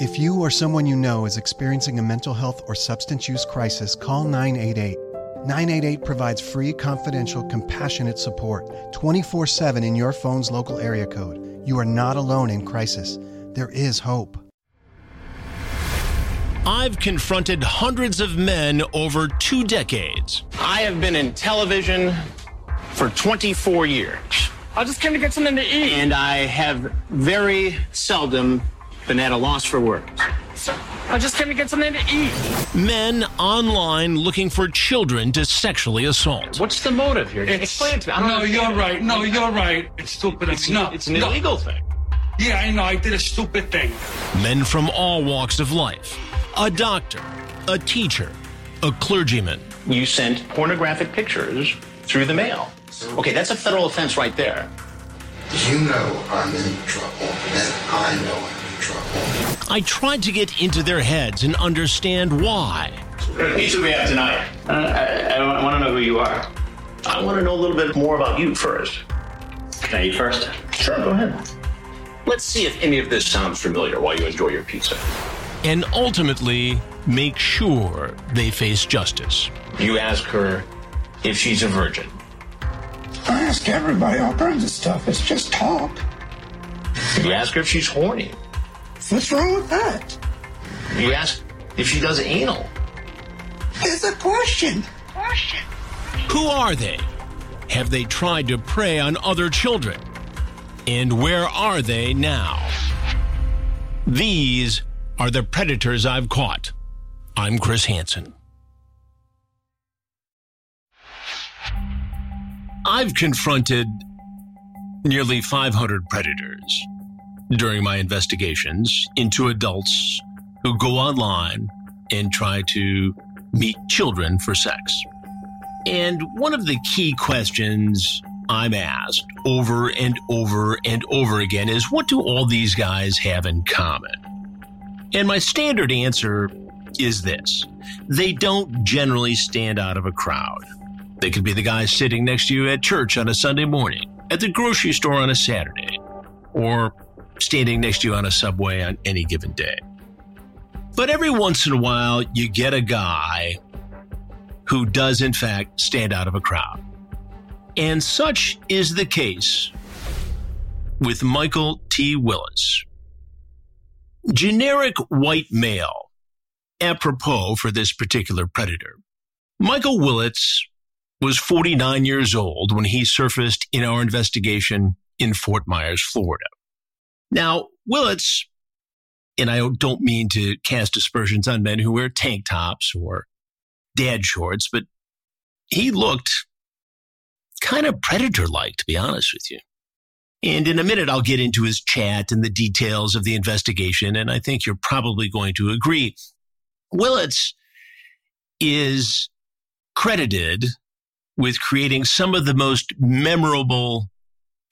If you or someone you know is experiencing a mental health or substance use crisis, call 988. 988 provides free, confidential, compassionate support 24 7 in your phone's local area code. You are not alone in crisis. There is hope. I've confronted hundreds of men over two decades. I have been in television for 24 years. I just came to get something to eat. And I have very seldom been at a loss for words. I just came to get something to eat. Men online looking for children to sexually assault. What's the motive here? It's, Explain it to me. I don't no, understand. you're right. No, you're right. It's stupid. It's, not. It's an no. illegal thing. Yeah, I know. I did a stupid thing. Men from all walks of life. A doctor, a teacher, a clergyman. You sent pornographic pictures through the mail. Okay, that's a federal offense right there. You know I'm in trouble, and I know I'm in trouble. I tried to get into their heads and understand why. What pizza we have tonight? Uh, I, I want to know who you are. I want to know a little bit more about you first. Can I eat first? Sure, go ahead. Let's see if any of this sounds familiar while you enjoy your pizza. and ultimately make sure they face justice. You ask her if she's a virgin. I ask everybody all kinds of stuff. It's just talk. You ask her if she's horny. What's wrong with that? You ask if she does anal. It's a question. Who are they? Have they tried to prey on other children? And where are they now? These are the predators I've caught. I'm Chris Hansen. I've confronted nearly 500 predators during my investigations into adults who go online and try to meet children for sex. And one of the key questions I'm asked over and over and over again is what do all these guys have in common? And my standard answer is this they don't generally stand out of a crowd. They could be the guy sitting next to you at church on a Sunday morning, at the grocery store on a Saturday, or standing next to you on a subway on any given day. But every once in a while, you get a guy who does, in fact, stand out of a crowd. And such is the case with Michael T. Wilusz. Generic white male, apropos for this particular predator. Michael Wilusz was 49 years old when he surfaced in our investigation in Fort Myers, Florida. Now, Wilusz, and I don't mean to cast aspersions on men who wear tank tops or dad shorts, but he looked kind of predator like, to be honest with you. And in a minute, I'll get into his chat and the details of the investigation, and I think you're probably going to agree. Wilusz is credited with creating some of the most memorable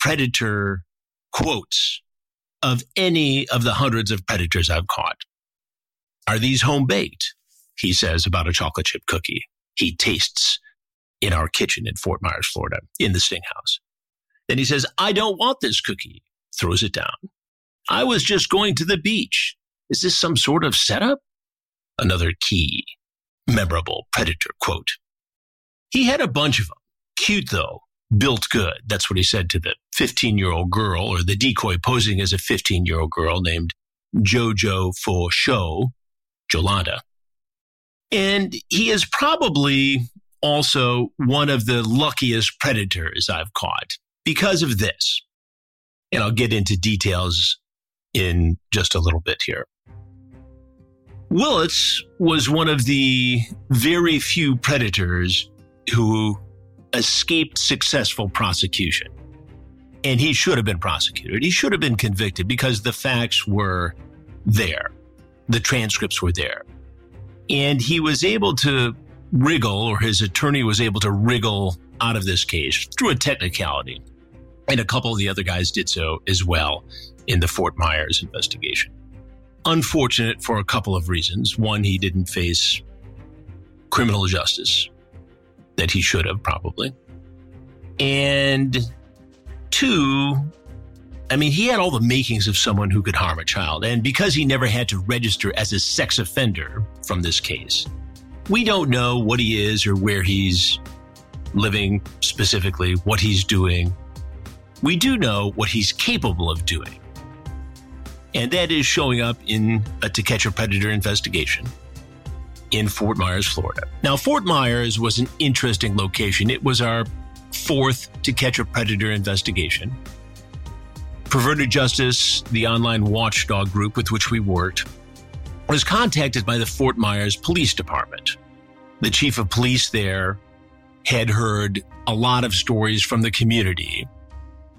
predator quotes of any of the hundreds of predators I've caught. Are these home baked? He says about a chocolate chip cookie he tastes in our kitchen in Fort Myers, Florida, in the Sting House. Then he says, I don't want this cookie, throws it down. I was just going to the beach. Is this some sort of setup? Another key, memorable predator quote. He had a bunch of them. Cute though, built good. That's what he said to the 15 year old girl or the decoy posing as a 15 year old girl named Jojo for show, Jolanda. And he is probably also one of the luckiest predators I've caught because of this. And I'll get into details in just a little bit here. Wilusz was one of the very few predators who escaped successful prosecution. And he should have been prosecuted. He should have been convicted because the facts were there, the transcripts were there. And he was able to wriggle, or his attorney was able to wriggle out of this case through a technicality. And a couple of the other guys did so as well in the Fort Myers investigation. Unfortunate for a couple of reasons. One, he didn't face criminal justice that he should have probably. And two, I mean, he had all the makings of someone who could harm a child. And because he never had to register as a sex offender from this case, we don't know what he is or where he's living specifically, what he's doing. We do know what he's capable of doing. And that is showing up in a To Catch a Predator investigation in Fort Myers, Florida. Now, Fort Myers was an interesting location. It was our fourth To Catch a Predator investigation. Perverted Justice, the online watchdog group with which we worked, was contacted by the Fort Myers Police Department. The chief of police there had heard a lot of stories from the community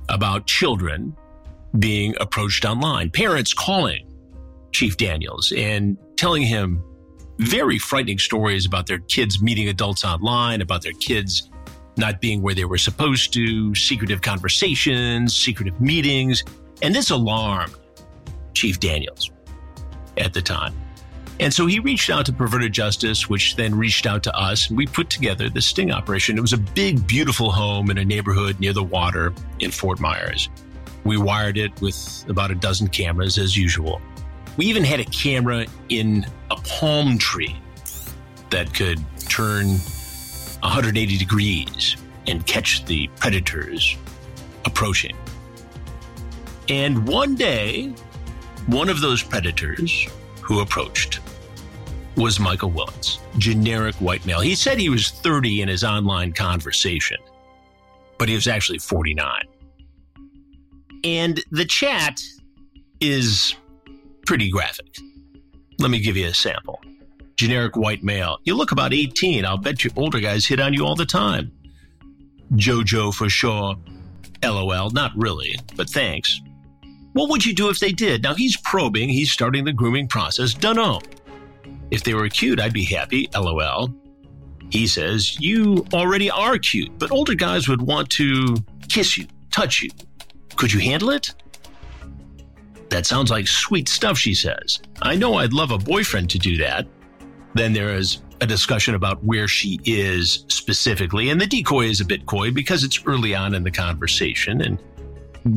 about children being approached online, parents calling Chief Daniels and telling him very frightening stories about their kids meeting adults online, about their kids not being where they were supposed to, secretive conversations, secretive meetings. And this alarmed Chief Daniels at the time. And so he reached out to Perverted Justice, which then reached out to us, and we put together the sting operation. It was a big, beautiful home in a neighborhood near the water in Fort Myers. We wired it with about a dozen cameras as usual. We even had a camera in a palm tree that could turn 180 degrees and catch the predators approaching. And one day, one of those predators who approached was Michael Wilusz, generic white male. He said he was 30 in his online conversation, but he was actually 49. And the chat is pretty graphic. Let me give you a sample generic white male. You look about 18. I'll bet you older guys hit on you all the time. JoJo for sure. LOL. Not really, but thanks. What would you do if they did? Now he's probing, he's starting the grooming process. Dunno. If they were cute, I'd be happy. LOL. He says, You already are cute, but older guys would want to kiss you, touch you. Could you handle it? That sounds like sweet stuff, she says. I know I'd love a boyfriend to do that. Then there is a discussion about where she is specifically. And the decoy is a bit coy because it's early on in the conversation. And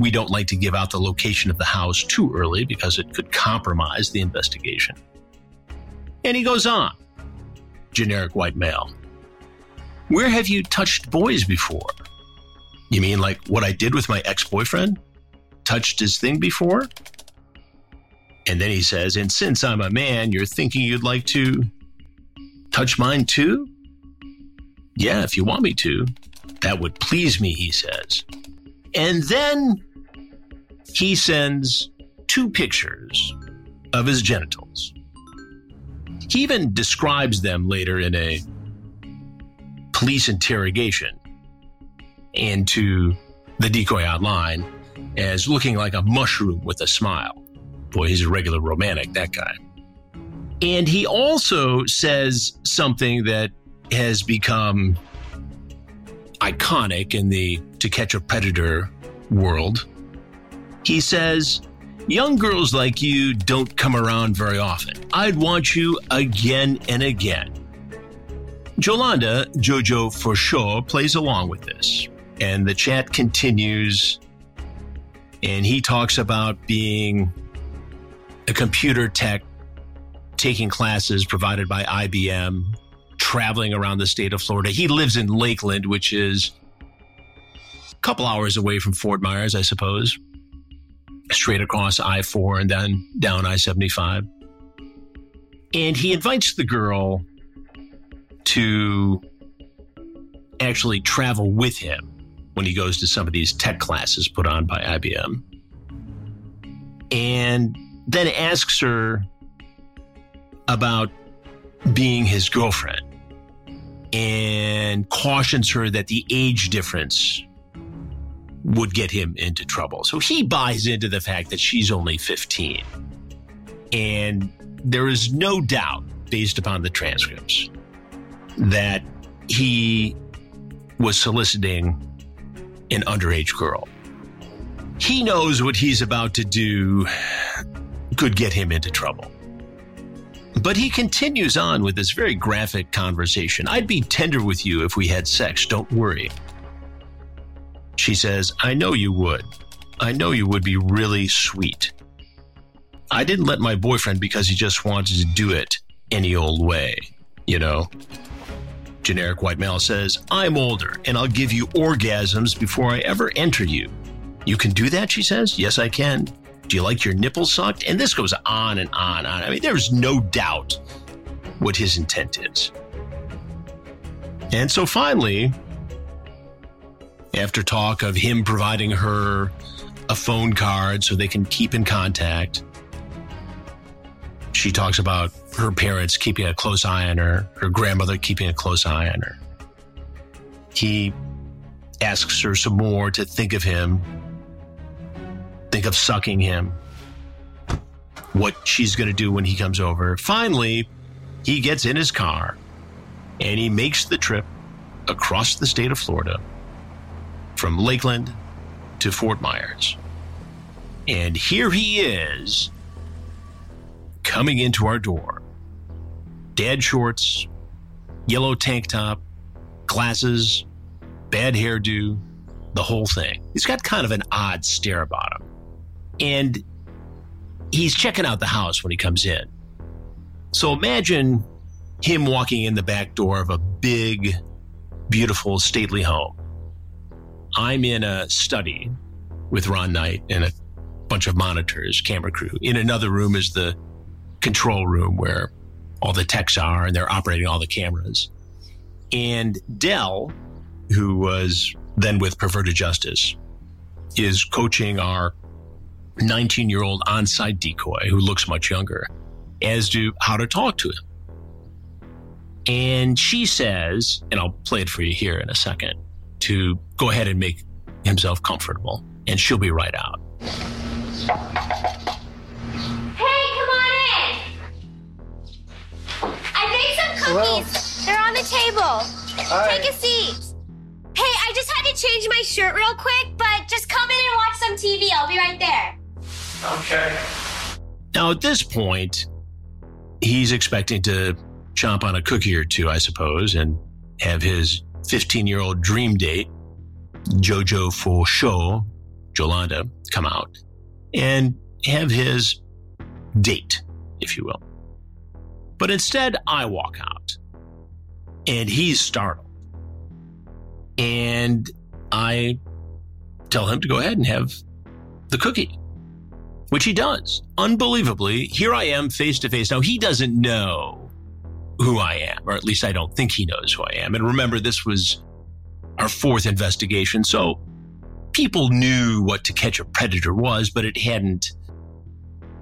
we don't like to give out the location of the house too early because it could compromise the investigation. And he goes on generic white male. Where have you touched boys before? You mean like what I did with my ex boyfriend? Touched his thing before? And then he says, And since I'm a man, you're thinking you'd like to touch mine too? Yeah, if you want me to. That would please me, he says. And then he sends two pictures of his genitals. He even describes them later in a police interrogation and to the decoy online as looking like a mushroom with a smile. Boy, he's a regular romantic, that guy. And he also says something that has become iconic in the To Catch a Predator world. He says, Young girls like you don't come around very often. I'd want you again and again. Jolanda, JoJo for sure, plays along with this. And the chat continues. And he talks about being a computer tech taking classes provided by IBM, traveling around the state of Florida. He lives in Lakeland, which is a couple hours away from Fort Myers, I suppose, straight across I 4 and then down I 75. And he invites the girl to actually travel with him when he goes to some of these tech classes put on by IBM. And then asks her about being his girlfriend and cautions her that the age difference would get him into trouble. So he buys into the fact that she's only 15. And there is no doubt, based upon the transcripts, that he was soliciting an underage girl. He knows what he's about to do could get him into trouble. But he continues on with this very graphic conversation. I'd be tender with you if we had sex, don't worry. She says, I know you would. I know you would be really sweet. I didn't let my boyfriend because he just wanted to do it any old way, you know? Generic white male says, I'm older and I'll give you orgasms before I ever enter you. You can do that, she says. Yes, I can. Do you like your nipples sucked? And this goes on and on and on. I mean, there's no doubt what his intent is. And so finally, after talk of him providing her a phone card so they can keep in contact, she talks about her parents keeping a close eye on her, her grandmother keeping a close eye on her. He asks her some more to think of him, think of sucking him, what she's going to do when he comes over. Finally, he gets in his car and he makes the trip across the state of Florida from Lakeland to Fort Myers. And here he is coming into our door. Dad shorts, yellow tank top, glasses, bad hairdo, the whole thing. He's got kind of an odd stare about him. And he's checking out the house when he comes in. So imagine him walking in the back door of a big, beautiful, stately home. I'm in a study with Ron Knight and a bunch of monitors, camera crew. In another room is the control room where all the techs are and they're operating all the cameras. And Dell, who was then with Perverted Justice, is coaching our 19 year old on site decoy who looks much younger as to how to talk to him. And she says, and I'll play it for you here in a second, to go ahead and make himself comfortable, and she'll be right out. Hey, come on in. I made some cookies. They're on the table. Take a seat. Hey, I just had to change my shirt real quick, but just come in and watch some TV. I'll be right there. Okay. Now, at this point, he's expecting to chomp on a cookie or two, I suppose, and have his 15 year old dream date, JoJo for show, Jolanda, come out and have his date, if you will. But instead, I walk out and he's startled. And I tell him to go ahead and have the cookie, which he does. Unbelievably, here I am face to face. Now, he doesn't know who I am, or at least I don't think he knows who I am. And remember, this was our fourth investigation. So people knew what to catch a predator was, but it hadn't,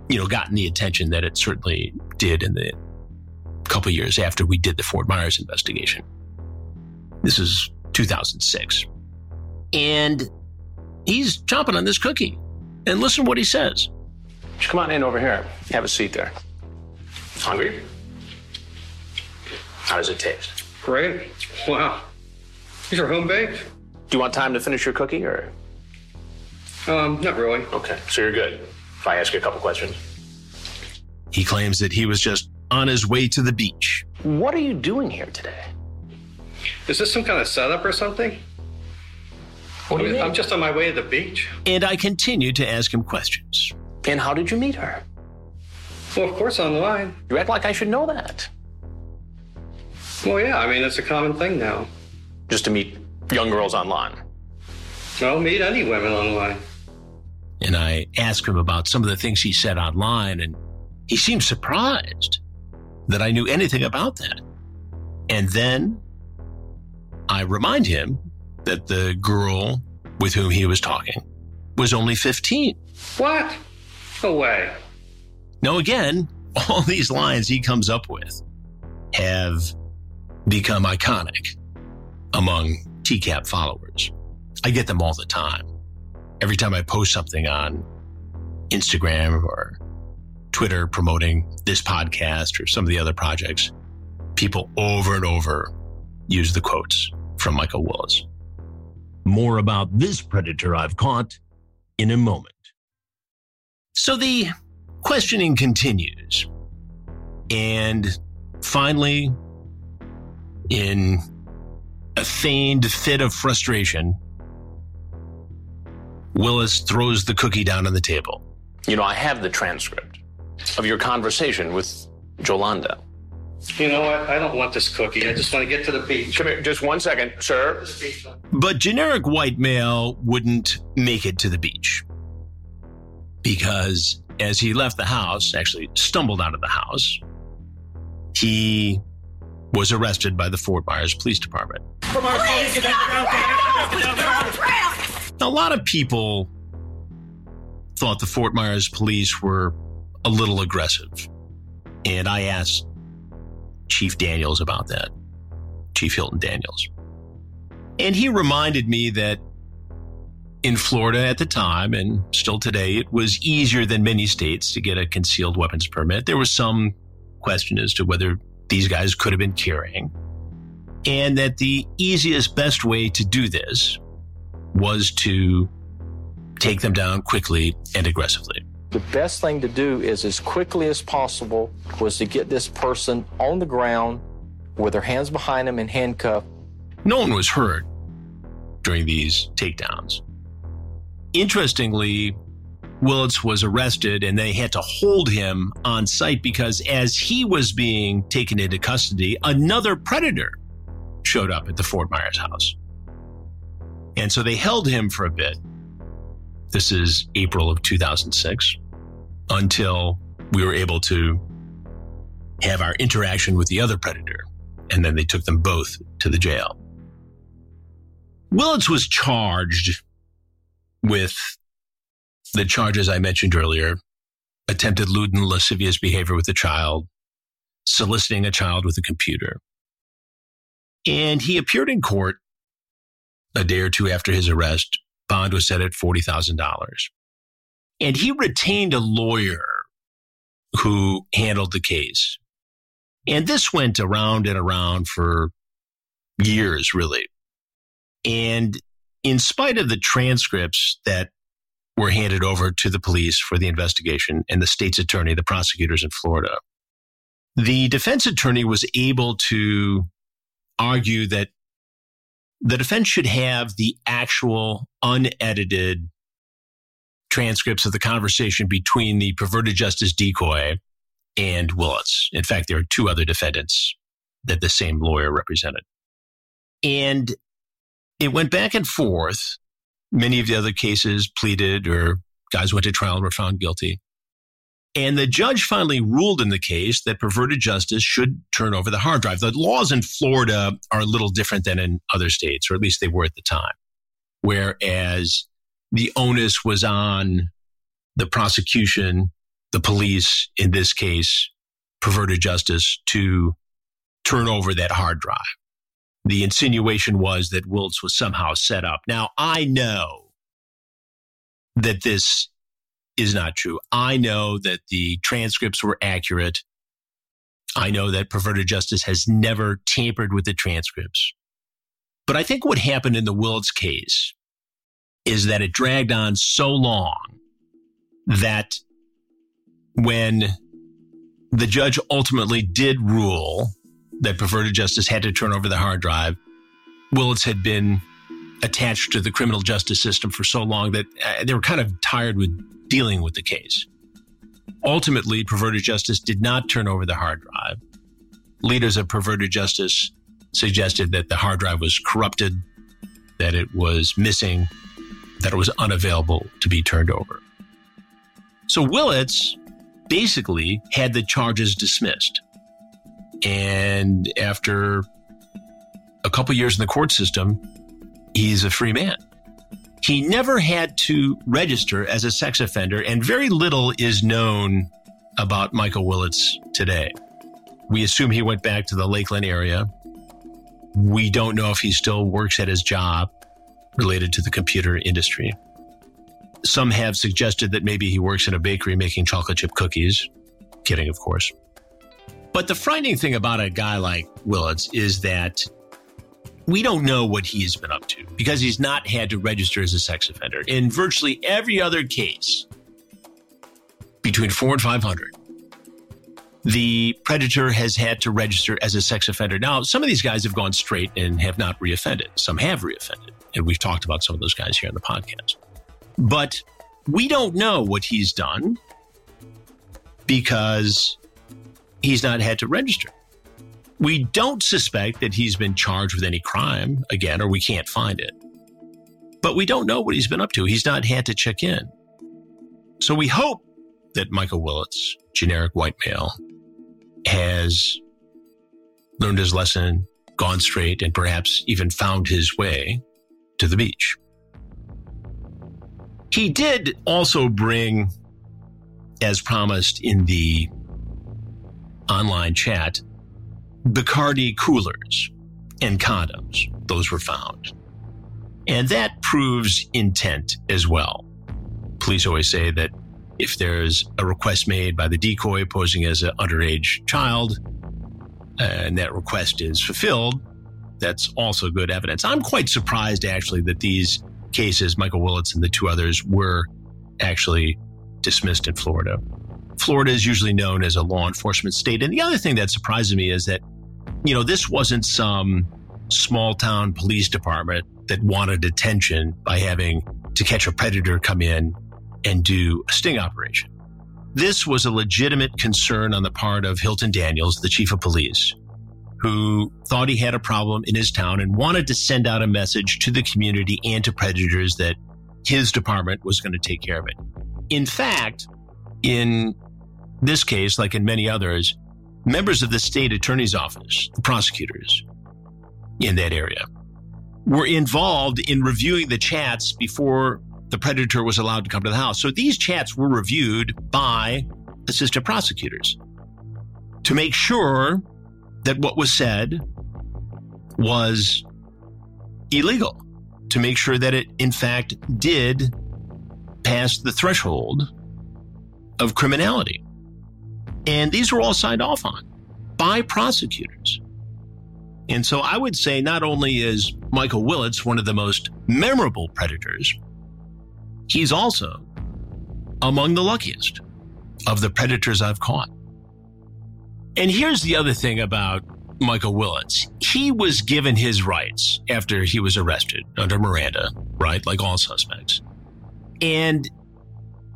you know, gotten the attention that it certainly did in the couple years after we did the Fort Myers investigation. This is 2006. And he's chomping on this cookie. And listen what he says. Come on in over here. Have a seat there. Hungry? How does it taste? Great. Wow. These are home baked? Do you want time to finish your cookie or? Um, not really. Okay, so you're good. If I ask you a couple questions. He claims that he was just on his way to the beach. What are you doing here today? Is this some kind of setup or something? What do you mean, mean? I'm just on my way to the beach. And I continued to ask him questions. And how did you meet her? Well, of course, online. You act like I should know that. Well, yeah, I mean, it's a common thing now. Just to meet young girls online. I'll meet any women online. And I asked him about some of the things he said online, and he seemed surprised that I knew anything about that. And then I remind him that the girl with whom he was talking was only 15. What? No way. Now, again, all these lines he comes up with have become iconic among TCAP followers. I get them all the time. Every time I post something on Instagram or Twitter promoting this podcast or some of the other projects, people over and over use the quotes from Michael Wilusz. More about this predator I've caught in a moment. So the questioning continues. And finally, in a feigned fit of frustration, Wilusz throws the cookie down on the table. You know, I have the transcript of your conversation with Jolanda. You know what? I don't want this cookie. I just want to get to the beach. Come here, just one second, sir. But generic white male wouldn't make it to the beach because as he left the house, actually stumbled out of the house, he was arrested by the Fort Myers Police Department. Now, a lot of people thought the Fort Myers police were a little aggressive. And I asked Chief Daniels about that, Chief Hilton Daniels. And he reminded me that in Florida at the time, and still today, it was easier than many states to get a concealed weapons permit. There was some question as to whether these guys could have been carrying. And that the easiest, best way to do this was to take them down quickly and aggressively. The best thing to do is as quickly as possible was to get this person on the ground with their hands behind them and handcuffed. No one was hurt during these takedowns. Interestingly, Wilusz was arrested and they had to hold him on site because as he was being taken into custody, another predator showed up at the Fort Myers house. And so they held him for a bit. This is April of 2006 until we were able to have our interaction with the other predator. And then they took them both to the jail. Wilusz was charged with the charges I mentioned earlier attempted lewd and lascivious behavior with a child, soliciting a child with a computer. And he appeared in court a day or two after his arrest. Bond was set at $40,000. And he retained a lawyer who handled the case. And this went around and around for years, really. And in spite of the transcripts that were handed over to the police for the investigation and the state's attorney, the prosecutors in Florida, the defense attorney was able to argue that the defense should have the actual unedited transcripts of the conversation between the perverted justice decoy and Wilusz. In fact, there are two other defendants that the same lawyer represented. And it went back and forth. Many of the other cases pleaded or guys went to trial and were found guilty. And the judge finally ruled in the case that perverted justice should turn over the hard drive. The laws in Florida are a little different than in other states, or at least they were at the time. Whereas the onus was on the prosecution, the police, in this case, perverted justice, to turn over that hard drive the insinuation was that Wilusz was somehow set up. Now, I know that this is not true. I know that the transcripts were accurate. I know that perverted justice has never tampered with the transcripts. But I think what happened in the Wilusz case is that it dragged on so long that when the judge ultimately did rule that perverted justice had to turn over the hard drive. Wilusz had been attached to the criminal justice system for so long that uh, they were kind of tired with dealing with the case. Ultimately, perverted justice did not turn over the hard drive. Leaders of perverted justice suggested that the hard drive was corrupted, that it was missing, that it was unavailable to be turned over. So Wilusz basically had the charges dismissed. And after a couple years in the court system, he's a free man. He never had to register as a sex offender, and very little is known about Michael Wilusz today. We assume he went back to the Lakeland area. We don't know if he still works at his job related to the computer industry. Some have suggested that maybe he works in a bakery making chocolate chip cookies. Kidding, of course. But the frightening thing about a guy like Wilusz is that we don't know what he's been up to because he's not had to register as a sex offender. In virtually every other case, between four and 500, the predator has had to register as a sex offender. Now, some of these guys have gone straight and have not reoffended. Some have reoffended. And we've talked about some of those guys here on the podcast. But we don't know what he's done because he's not had to register. We don't suspect that he's been charged with any crime again, or we can't find it. But we don't know what he's been up to. He's not had to check in. So we hope that Michael Wilusz, generic white male, has learned his lesson, gone straight, and perhaps even found his way to the beach. He did also bring, as promised in the online chat, Bacardi coolers and condoms. Those were found. And that proves intent as well. Police always say that if there's a request made by the decoy posing as an underage child, and that request is fulfilled, that's also good evidence. I'm quite surprised actually that these cases, Michael Wilusz and the two others, were actually dismissed in Florida. Florida is usually known as a law enforcement state. And the other thing that surprises me is that, you know, this wasn't some small town police department that wanted attention by having to catch a predator come in and do a sting operation. This was a legitimate concern on the part of Hilton Daniels, the chief of police, who thought he had a problem in his town and wanted to send out a message to the community and to predators that his department was going to take care of it. In fact, in this case, like in many others, members of the state attorney's office, the prosecutors in that area, were involved in reviewing the chats before the predator was allowed to come to the house. So these chats were reviewed by assistant prosecutors to make sure that what was said was illegal, to make sure that it, in fact, did pass the threshold of criminality. And these were all signed off on by prosecutors. And so I would say not only is Michael Wilusz one of the most memorable predators, he's also among the luckiest of the predators I've caught. And here's the other thing about Michael Wilusz. He was given his rights after he was arrested under Miranda, right? Like all suspects. And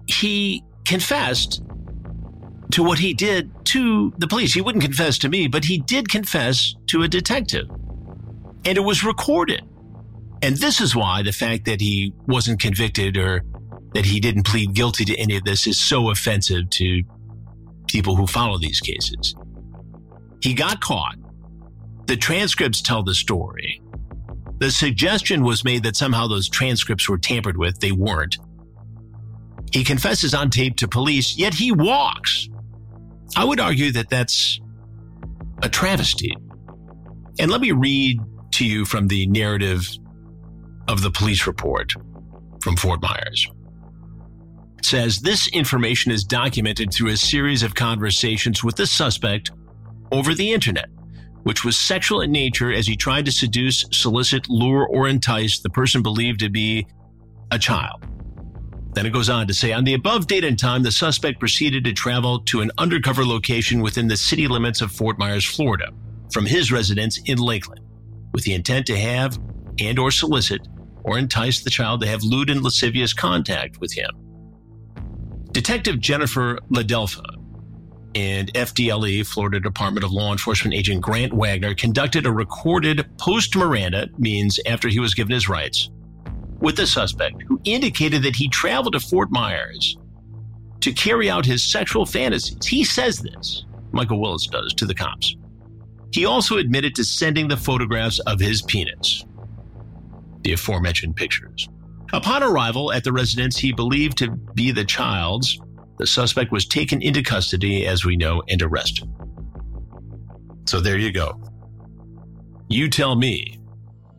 he confessed to what he did to the police. He wouldn't confess to me, but he did confess to a detective. And it was recorded. And this is why the fact that he wasn't convicted or that he didn't plead guilty to any of this is so offensive to people who follow these cases. He got caught. The transcripts tell the story. The suggestion was made that somehow those transcripts were tampered with. They weren't. He confesses on tape to police, yet he walks. I would argue that that's a travesty. And let me read to you from the narrative of the police report from Fort Myers. It says this information is documented through a series of conversations with the suspect over the internet, which was sexual in nature as he tried to seduce, solicit, lure, or entice the person believed to be a child. Then it goes on to say on the above date and time, the suspect proceeded to travel to an undercover location within the city limits of Fort Myers, Florida, from his residence in Lakeland, with the intent to have and or solicit or entice the child to have lewd and lascivious contact with him. Detective Jennifer Ladelfa and FDLE, Florida Department of Law Enforcement agent Grant Wagner, conducted a recorded post Miranda, means after he was given his rights, with the suspect who indicated that he traveled to Fort Myers to carry out his sexual fantasies. He says this, Michael Wilusz does, to the cops. He also admitted to sending the photographs of his penis, the aforementioned pictures. Upon arrival at the residence he believed to be the child's, the suspect was taken into custody, as we know, and arrested. So there you go. You tell me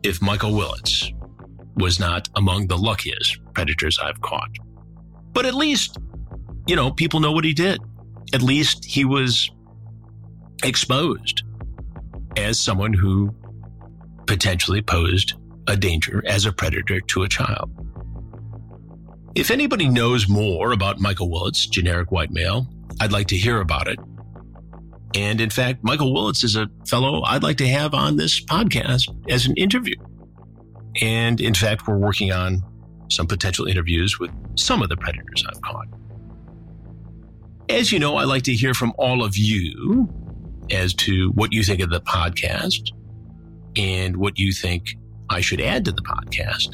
if Michael Wilusz was not among the luckiest predators I've caught. But at least, you know, people know what he did. At least he was exposed as someone who potentially posed a danger as a predator to a child. If anybody knows more about Michael Wilusz, generic white male, I'd like to hear about it. And in fact, Michael Wilusz is a fellow I'd like to have on this podcast as an interview. And in fact, we're working on some potential interviews with some of the predators I've caught. As you know, I like to hear from all of you as to what you think of the podcast and what you think I should add to the podcast.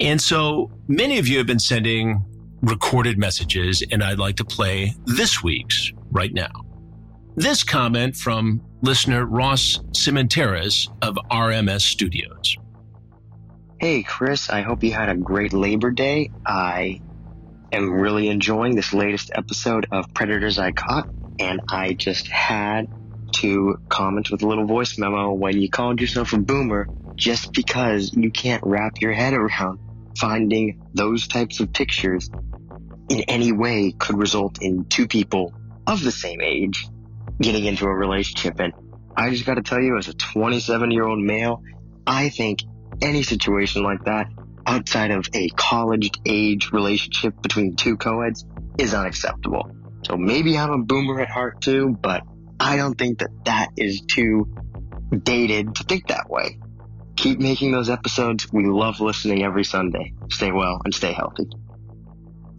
And so many of you have been sending recorded messages, and I'd like to play this week's right now. This comment from listener Ross Cimenteras of RMS Studios. Hey, Chris, I hope you had a great Labor Day. I am really enjoying this latest episode of Predators I Caught, and I just had to comment with a little voice memo when you called yourself a boomer just because you can't wrap your head around finding those types of pictures in any way could result in two people of the same age getting into a relationship. And I just got to tell you, as a 27 year old male, I think any situation like that outside of a college age relationship between two co-eds is unacceptable. So maybe I'm a boomer at heart too, but I don't think that that is too dated to think that way. Keep making those episodes. We love listening every Sunday. Stay well and stay healthy.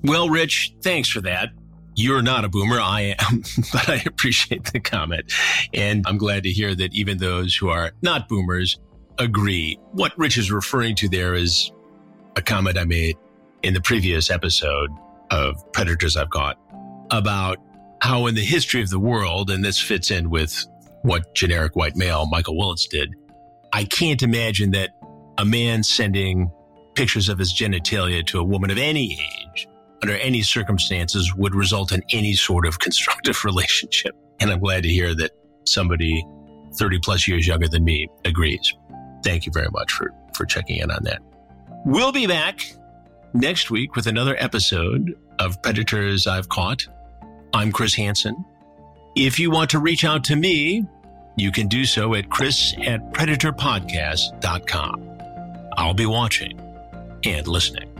Well, Rich, thanks for that. You're not a boomer. I am, but I appreciate the comment. And I'm glad to hear that even those who are not boomers agree. What Rich is referring to there is a comment I made in the previous episode of Predators I've Caught about how in the history of the world, and this fits in with what generic white male Michael Wilusz did, I can't imagine that a man sending pictures of his genitalia to a woman of any age under any circumstances would result in any sort of constructive relationship. And I'm glad to hear that somebody 30 plus years younger than me agrees. Thank you very much for, for checking in on that. We'll be back next week with another episode of Predators I've Caught. I'm Chris Hansen. If you want to reach out to me, you can do so at chris at predatorpodcast.com. I'll be watching and listening.